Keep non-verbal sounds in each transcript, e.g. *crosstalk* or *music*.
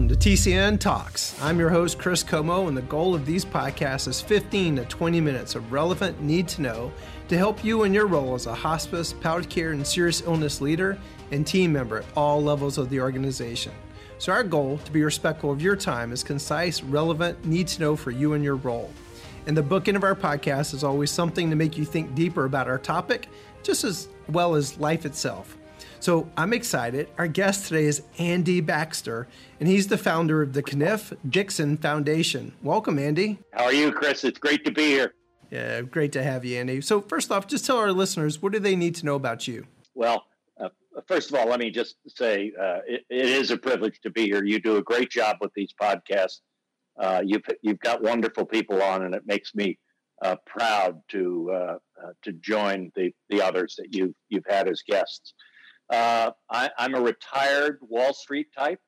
Welcome to TCN Talks. I'm your host, Chris Comeau, and the goal of these podcasts is 15 to 20 minutes of relevant need to know to help you in your role as a hospice, palliative care, and serious illness leader and team member at all levels of the organization. So, our goal to be respectful of your time is concise, relevant, need to know for you and your role. And the bookend of our podcast is always something to make you think deeper about our topic, just as well as life itself. So I'm excited. Our guest today is Andy Baxter, and he's the founder of the Cunniff Dixon Foundation. Welcome, Andy. How are you, Chris? It's great to be here. Yeah, great to have you, Andy. So, first off, just tell our listeners what do they need to know about you? Well, uh, first of all, let me just say uh, it, it is a privilege to be here. You do a great job with these podcasts. Uh, you've you've got wonderful people on, and it makes me uh, proud to uh, uh, to join the the others that you've you've had as guests. Uh, I, am a retired Wall Street type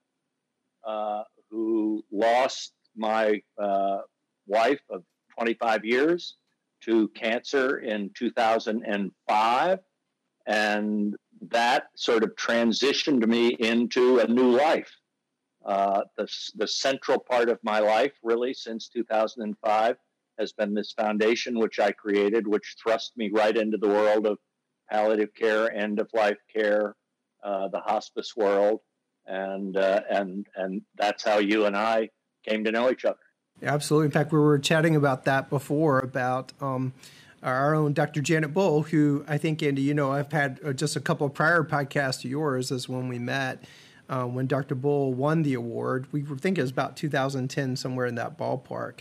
uh, who lost my uh, wife of 25 years to cancer in 2005. And that sort of transitioned me into a new life. Uh, the, the central part of my life, really, since 2005, has been this foundation which I created, which thrust me right into the world of palliative care, end of life care, uh, the hospice world, and uh, and and that's how you and I came to know each other. Absolutely. In fact, we were chatting about that before about. Um, our own Dr. Janet Bull, who I think, Andy, you know, I've had uh, just a couple of prior podcasts to yours as when we met. Uh, when Dr. Bull won the award, we thinking it was about 2010, somewhere in that ballpark.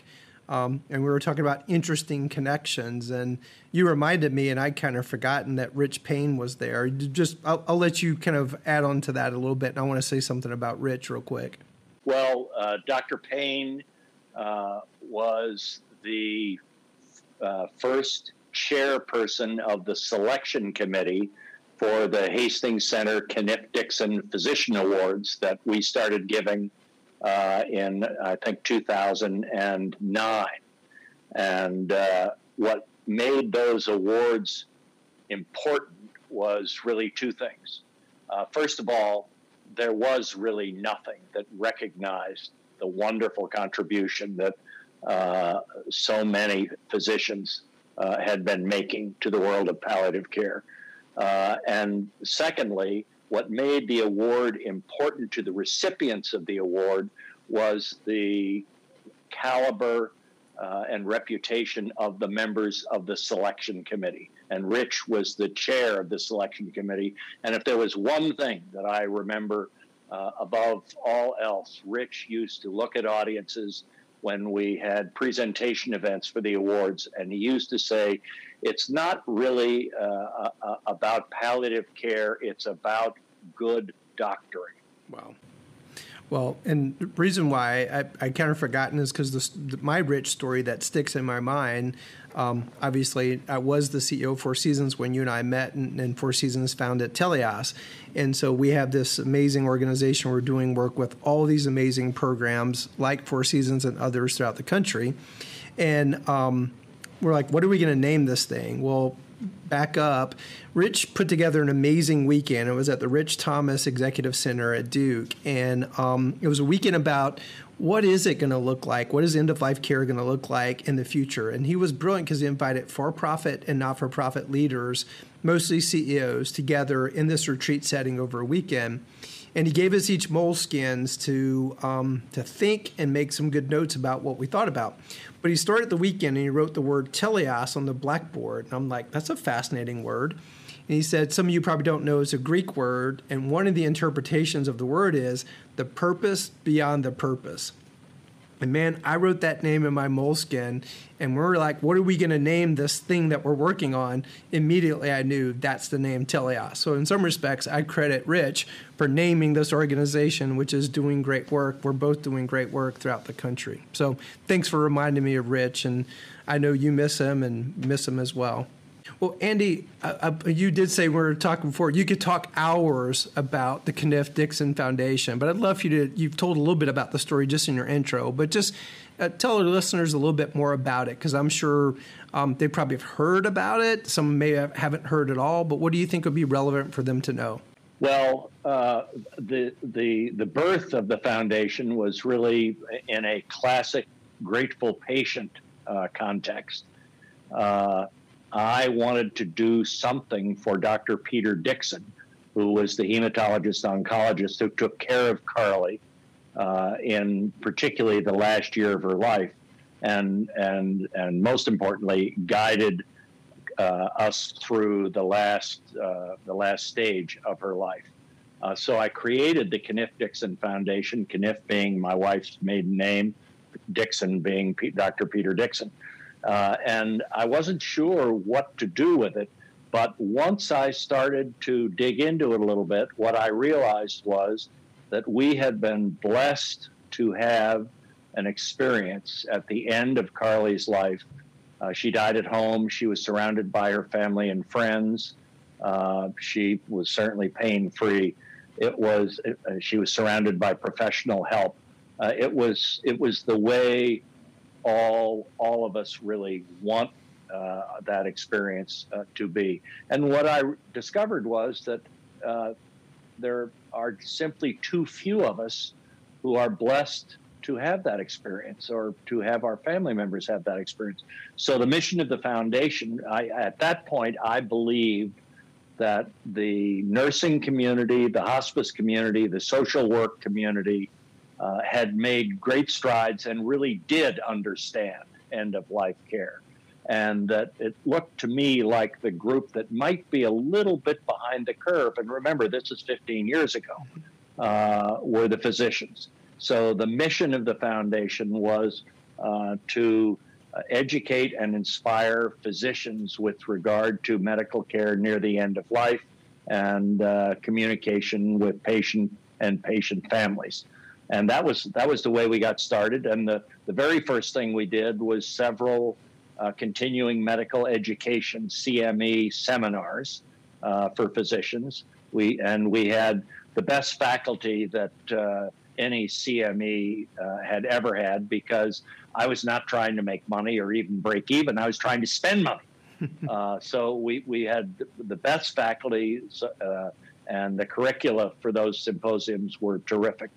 Um, and we were talking about interesting connections. And you reminded me, and I'd kind of forgotten that Rich Payne was there. Just, I'll, I'll let you kind of add on to that a little bit. And I want to say something about Rich real quick. Well, uh, Dr. Payne uh, was the uh, first chairperson of the selection committee for the Hastings Center Cunniff Dixon Physician Awards that we started giving uh, in I think 2009, and uh, what made those awards important was really two things. Uh, first of all, there was really nothing that recognized the wonderful contribution that uh, so many physicians uh, had been making to the world of palliative care. Uh, and secondly, what made the award important to the recipients of the award was the caliber uh, and reputation of the members of the selection committee. And Rich was the chair of the selection committee. And if there was one thing that I remember uh, above all else, Rich used to look at audiences when we had presentation events for the awards, and he used to say, It's not really uh, uh, about palliative care, it's about good doctoring. Wow. Well, and the reason why I, I kind of forgotten is because my rich story that sticks in my mind. Um, obviously, I was the CEO of Four Seasons when you and I met, and, and Four Seasons founded Teleios. And so we have this amazing organization. We're doing work with all these amazing programs like Four Seasons and others throughout the country. And um, we're like, what are we going to name this thing? Well, back up, Rich put together an amazing weekend. It was at the Rich Thomas Executive Center at Duke, and um, it was a weekend about what is it going to look like? What is end of life care going to look like in the future? And he was brilliant because he invited for profit and not for profit leaders, mostly CEOs, together in this retreat setting over a weekend and he gave us each moleskins to um, to think and make some good notes about what we thought about. But he started the weekend and he wrote the word teleos on the blackboard, and I'm like, that's a fascinating word. And he said, some of you probably don't know it's a Greek word, and one of the interpretations of the word is the purpose beyond the purpose. And man, I wrote that name in my moleskin, and we are like, what are we going to name this thing that we're working on? Immediately, I knew that's the name Teleios. So, in some respects, I credit Rich for naming this organization, which is doing great work. We're both doing great work throughout the country. So, thanks for reminding me of Rich, and I know you miss him and miss him as well. Well, Andy, uh, uh, you did say we were talking before. You could talk hours about the Cunniff Dixon Foundation, but I'd love for you to. You've told a little bit about the story just in your intro, but just uh, tell our listeners a little bit more about it because I'm sure um, they probably have heard about it. Some may have, haven't heard at all. But what do you think would be relevant for them to know? Well, uh, the the the birth of the foundation was really in a classic grateful patient uh, context. I wanted to do something for Dr. Peter Dixon, who was the hematologist oncologist who took care of Carly uh, in particularly the last year of her life, and and and most importantly, guided uh, us through the last uh, the last stage of her life. Uh, so I created the Cunniff Dixon Foundation, Cunniff being my wife's maiden name, Dixon being P- Dr. Peter Dixon. Uh, and I wasn't sure what to do with it. But once I started to dig into it a little bit, what I realized was that we had been blessed to have an experience at the end of Carly's life uh, she died at home. She was surrounded by her family and friends. Uh, she was certainly pain free. It was uh, she was surrounded by professional help. Uh, it was it was the way all all of us really want uh, that experience uh, to be. And what I discovered was that there are simply too few of us who are blessed to have that experience or to have our family members have that experience. So the mission of the foundation, I, at that point, I believed that the nursing community, the hospice community, the social work community uh, had made great strides and really did understand end of life care. And that it looked to me like the group that might be a little bit behind the curve. And remember, this is 15 years ago, uh, were the physicians. So the mission of the foundation was uh, to uh, educate and inspire physicians with regard to medical care near the end of life and uh, communication with patient and patient families. And that was that was the way we got started. And the, the very first thing we did was several uh, continuing medical education CME seminars uh, for physicians. We and we had the best faculty that uh, any CME uh, had ever had because I was not trying to make money or even break even. I was trying to spend money. *laughs* uh, so we, we had the best faculty uh, and the curricula for those symposiums were terrific.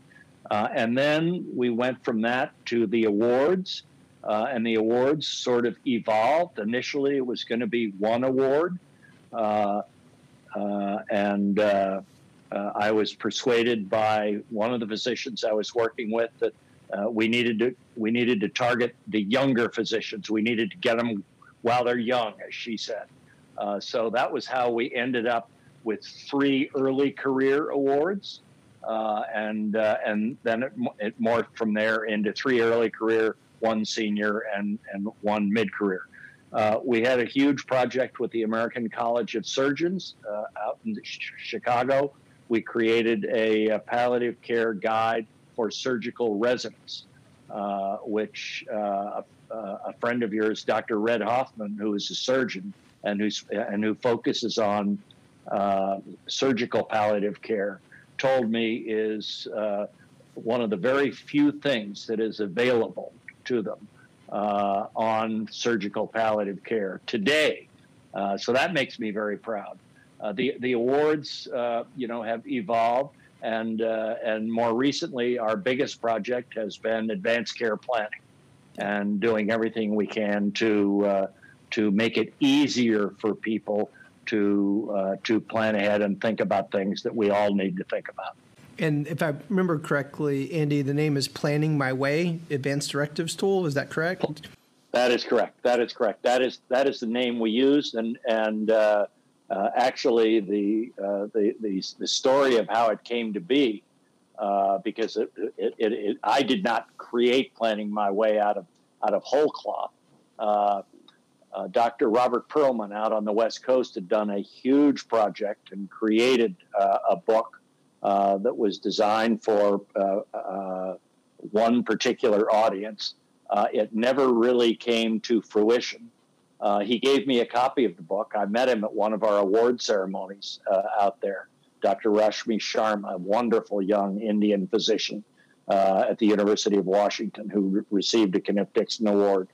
Uh, and then we went from that to the awards. Uh, and the awards sort of evolved. Initially, it was going to be one award. Uh, and uh, I was persuaded by one of the physicians I was working with that uh, we needed to we needed to target the younger physicians. We needed to get them while they're young, as she said. Uh, so that was how we ended up with three early career awards, uh, and uh, and then it, it, morphed from there into three early career, one senior, and and one mid career. Uh, we had a huge project with the American College of Surgeons out in Chicago we created a, a palliative care guide for surgical residents, uh, which uh, a, a, friend of yours, Dr. Red Hoffman, who is a surgeon and who's and who focuses on uh, surgical palliative care, told me is uh, one of the very few things that is available to them uh, on surgical palliative care today. Uh, so that makes me very proud. Uh, the the awards, uh, you know, have evolved, and uh, and more recently, our biggest project has been advanced care planning, and doing everything we can to to make it easier for people to uh, to plan ahead and think about things that we all need to think about. And if I remember correctly, Andy, the name is Planning My Way Advanced Directives Tool. Is that correct? That is correct. That is correct. That is that is the name we use, and and uh, uh, actually the, uh, the, the the story of how it came to be, uh, because it, it, it, it, I did not create planning my way out of out of whole cloth. Uh, uh, Dr. Robert Pearlman out on the West Coast had done a huge project and created uh, a book that was designed for one particular audience. it never really came to fruition. Uh, he gave me a copy of the book. I met him at one of our award ceremonies uh, out there. Dr. Rashmi Sharma, a wonderful young Indian physician uh, at the University of Washington who re- received a Cunniff Dixon Award.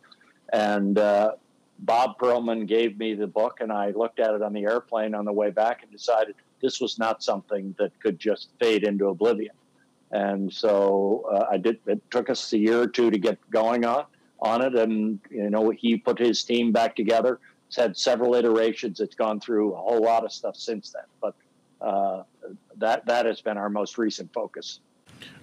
And uh, Bob Pearlman gave me the book, and I looked at it on the airplane on the way back and decided, this was not something that could just fade into oblivion. And so uh, I did. It took us a year or two to get going on on it, and you know he put his team back together. It's had several iterations. It's gone through a whole lot of stuff since then, but uh, that that has been our most recent focus.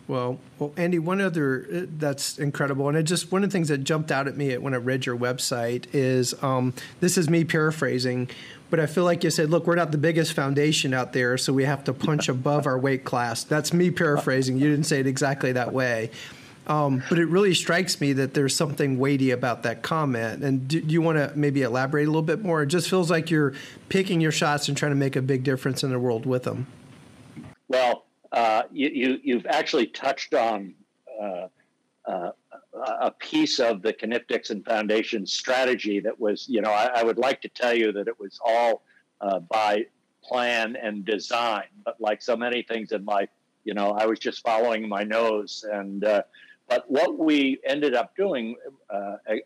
Well, well, Andy, one other uh, that's incredible, and it just one of the things that jumped out at me when I read your website is um, this is me paraphrasing, but I feel like you said, look, we're not the biggest foundation out there, so we have to punch above our weight class. That's me paraphrasing. You didn't say it exactly that way. Um, but it really strikes me that there's something weighty about that comment. And do, do you want to maybe elaborate a little bit more? It just feels like you're picking your shots and trying to make a big difference in the world with them. Well, you, you, have actually touched on uh, uh, a piece of the Cunniff Dixon Foundation strategy that was, you know, I, I, would like to tell you that it was all uh, by plan and design, but like so many things in life, you know, I was just following my nose. And, but what we ended up doing,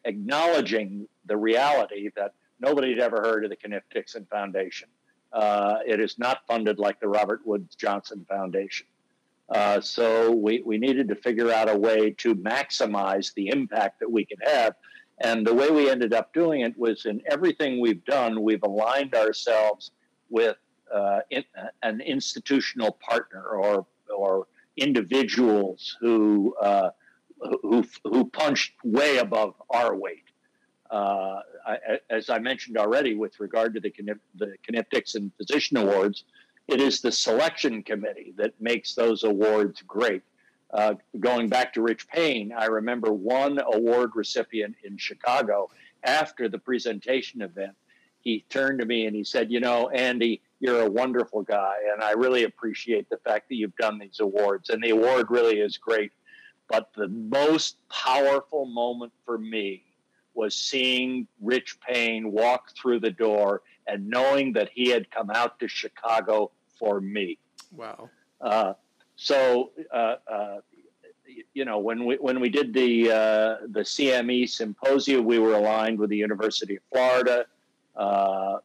acknowledging the reality that nobody had ever heard of the Cunniff Dixon Foundation. Uh, it is not funded like the Robert Woods Johnson Foundation. Uh, so we, we needed to figure out a way to maximize the impact that we could have. And the way we ended up doing it was in everything we've done, we've aligned ourselves with uh, in, an institutional partner or, or individuals who, uh, who, who punched way above our weight. Uh, I, as I mentioned already, with regard to the the Cunniff Dixon Physician Awards, it is the selection committee that makes those awards great. Uh, going back to Rich Payne, I remember one award recipient in Chicago after the presentation event. He turned to me and he said, You know, Andy, you're a wonderful guy, and I really appreciate the fact that you've done these awards. And the award really is great. But the most powerful moment for me was seeing Rich Payne walk through the door and knowing that he had come out to Chicago for me. Wow. Uh, so, uh, uh, you know, when we when we did the uh, the CME symposium, we were aligned with the University of Florida. Uh,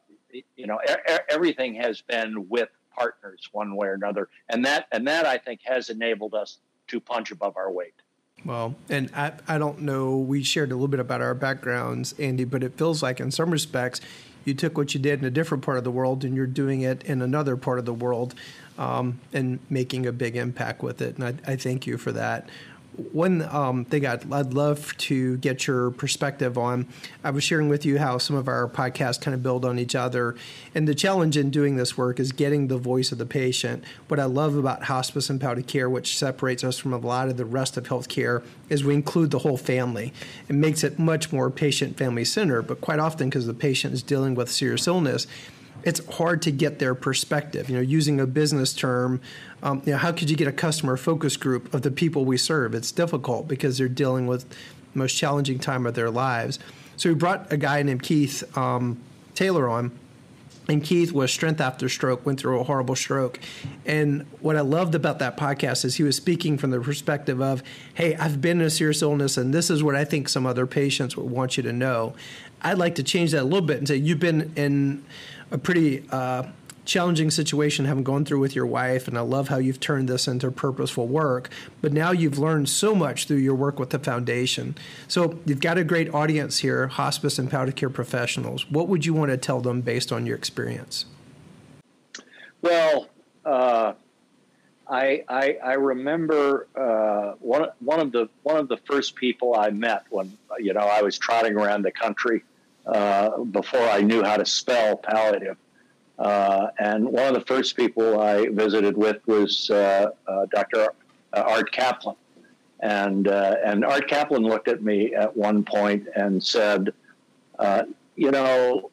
you know, er- everything has been with partners one way or another, and that and that I think has enabled us to punch above our weight. Well, and I, I don't know, we shared a little bit about our backgrounds, Andy, but it feels like in some respects you took what you did in a different part of the world and you're doing it in another part of the world um, and making a big impact with it. And I, I thank you for that one um, thing I'd, I'd love to get your perspective on. I was sharing with you how some of our podcasts kind of build on each other. And the challenge in doing this work is getting the voice of the patient. What I love about hospice and palliative care, which separates us from a lot of the rest of healthcare, is we include the whole family. It makes it much more patient family centered. But quite often, because the patient is dealing with serious illness, it's hard to get their perspective. You know, using a business term, um, you know, how could you get a customer focus group of the people we serve? It's difficult because they're dealing with the most challenging time of their lives. So we brought a guy named Keith um, Taylor on. And Keith was strength after stroke, went through a horrible stroke. And what I loved about that podcast is he was speaking from the perspective of, hey, I've been in a serious illness, and this is what I think some other patients would want you to know. I'd like to change that a little bit and say, you've been in a pretty uh, challenging situation having gone through with your wife, and I love how you've turned this into purposeful work. But now you've learned so much through your work with the foundation. So you've got a great audience here, hospice and palliative care professionals. What would you want to tell them based on your experience? Well, uh, I, I, I remember uh, one one of the one of the first people I met when you know I was trotting around the country uh, before I knew how to spell palliative. Uh, and one of the first people I visited with was uh, uh Dr. Uh, Art Caplan. And, and Art Caplan looked at me at one point and said, You know,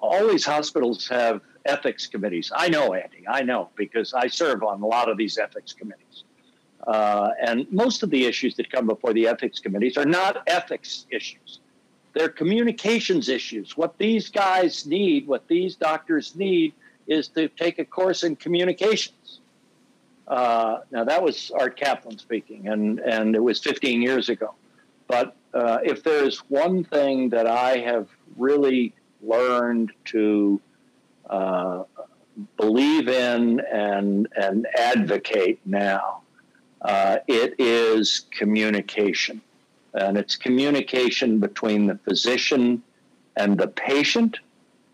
all these hospitals have ethics committees. I know, Andy, I know, because I serve on a lot of these ethics committees. Uh, and most of the issues that come before the ethics committees are not ethics issues. They're communications issues. What these guys need, what these doctors need, is to take a course in communications. Uh, now, that was Art Caplan speaking, and, and it was 15 years ago. But uh, if there's one thing that I have really learned to uh, believe in and and advocate now. Uh, it is communication, and it's communication between the physician and the patient,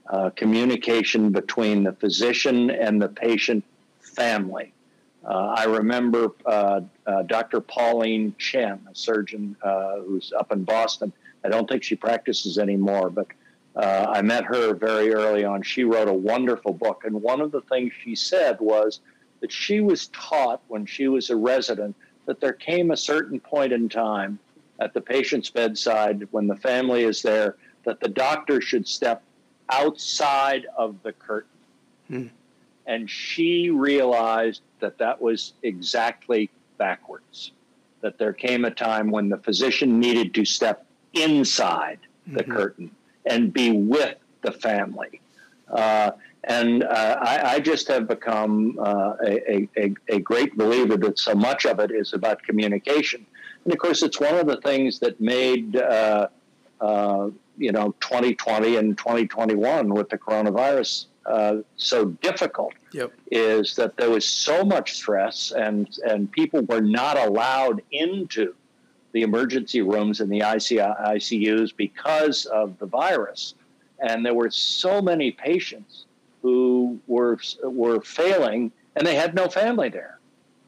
uh, communication between the physician and the patient family. Uh, I remember uh, uh, Dr. Pauline Chen, a surgeon uh, who's up in Boston. I don't think she practices anymore, but uh, I met her very early on. She wrote a wonderful book, and one of the things she said was that she was taught when she was a resident that there came a certain point in time at the patient's bedside when the family is there that the doctor should step outside of the curtain. Hmm. And she realized that that was exactly backwards. That there came a time when the physician needed to step inside the mm-hmm. curtain and be with the family. Uh, and uh, I, I, just have become uh, a, a, a, great believer that so much of it is about communication. And of course, it's one of the things that made uh, uh, you know 2020 and 2021 with the coronavirus uh, so difficult yep. is that there was so much stress and and people were not allowed into the emergency rooms and the ICUs because of the virus, and there were so many patients who were were failing, and they had no family there,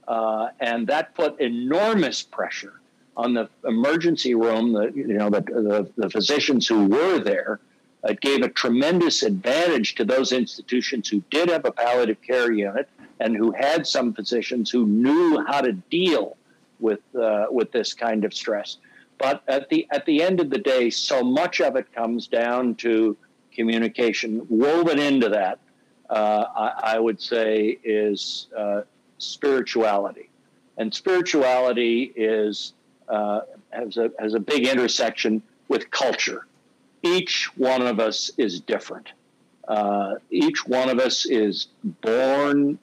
uh, and that put enormous pressure on the emergency room. The you know the, the, the physicians who were there it gave a tremendous advantage to those institutions who did have a palliative care unit and who had some physicians who knew how to deal with uh, with this kind of stress. But at the at the end of the day, so much of it comes down to communication. Woven into that, uh, I, I, would say, is uh, spirituality, and spirituality is uh, has a has a big intersection with culture each one of us is different. Uh, each one of us is born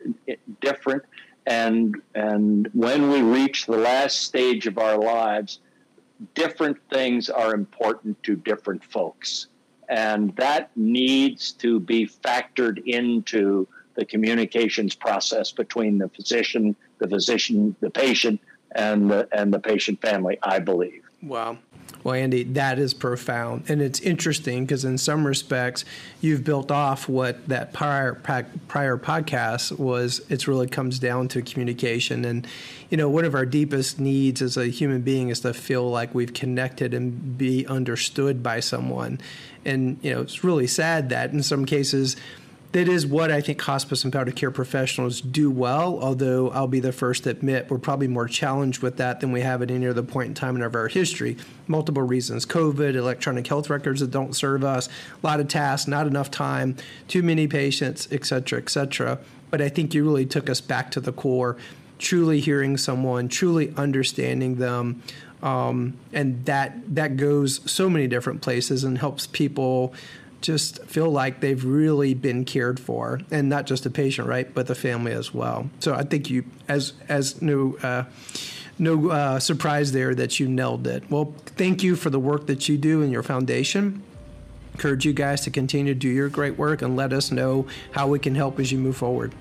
different, and and when we reach the last stage of our lives, different things are important to different folks, and that needs to be factored into the communications process between the physician, the physician, the patient, and the and the patient family. I believe. Wow. Well, Andy, that is profound. And it's interesting because, in some respects, you've built off what that prior, prior podcast was. It really comes down to communication. And, you know, one of our deepest needs as a human being is to feel like we've connected and be understood by someone. And, you know, it's really sad that in some cases, that is what I think hospice and palliative care professionals do well. Although I'll be the first to admit we're probably more challenged with that than we have at any other point in time in our history. Multiple reasons: COVID, electronic health records that don't serve us, a lot of tasks, not enough time, too many patients, et cetera, et cetera. But I think you really took us back to the core, truly hearing someone, truly understanding them. Um, and that that goes so many different places and helps people just feel like they've really been cared for, and not just the patient, right, but the family as well. So I think you, as as no uh, no uh, surprise there that you nailed it. Well, thank you for the work that you do in your foundation. Encourage you guys to continue to do your great work and let us know how we can help as you move forward.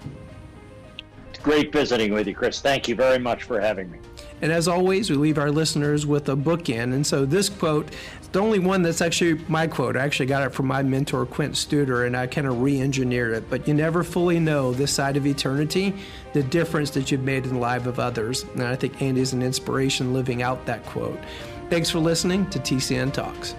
Great visiting with you, Chris. Thank you very much for having me. And as always, we leave our listeners with a bookend. And so this quote the only one that's actually my quote. I actually got it from my mentor, Quint Studer, and I kind of re engineered it. But you never fully know this side of eternity the difference that you've made in the life of others. And I think Andy's an inspiration living out that quote. Thanks for listening to TCN Talks.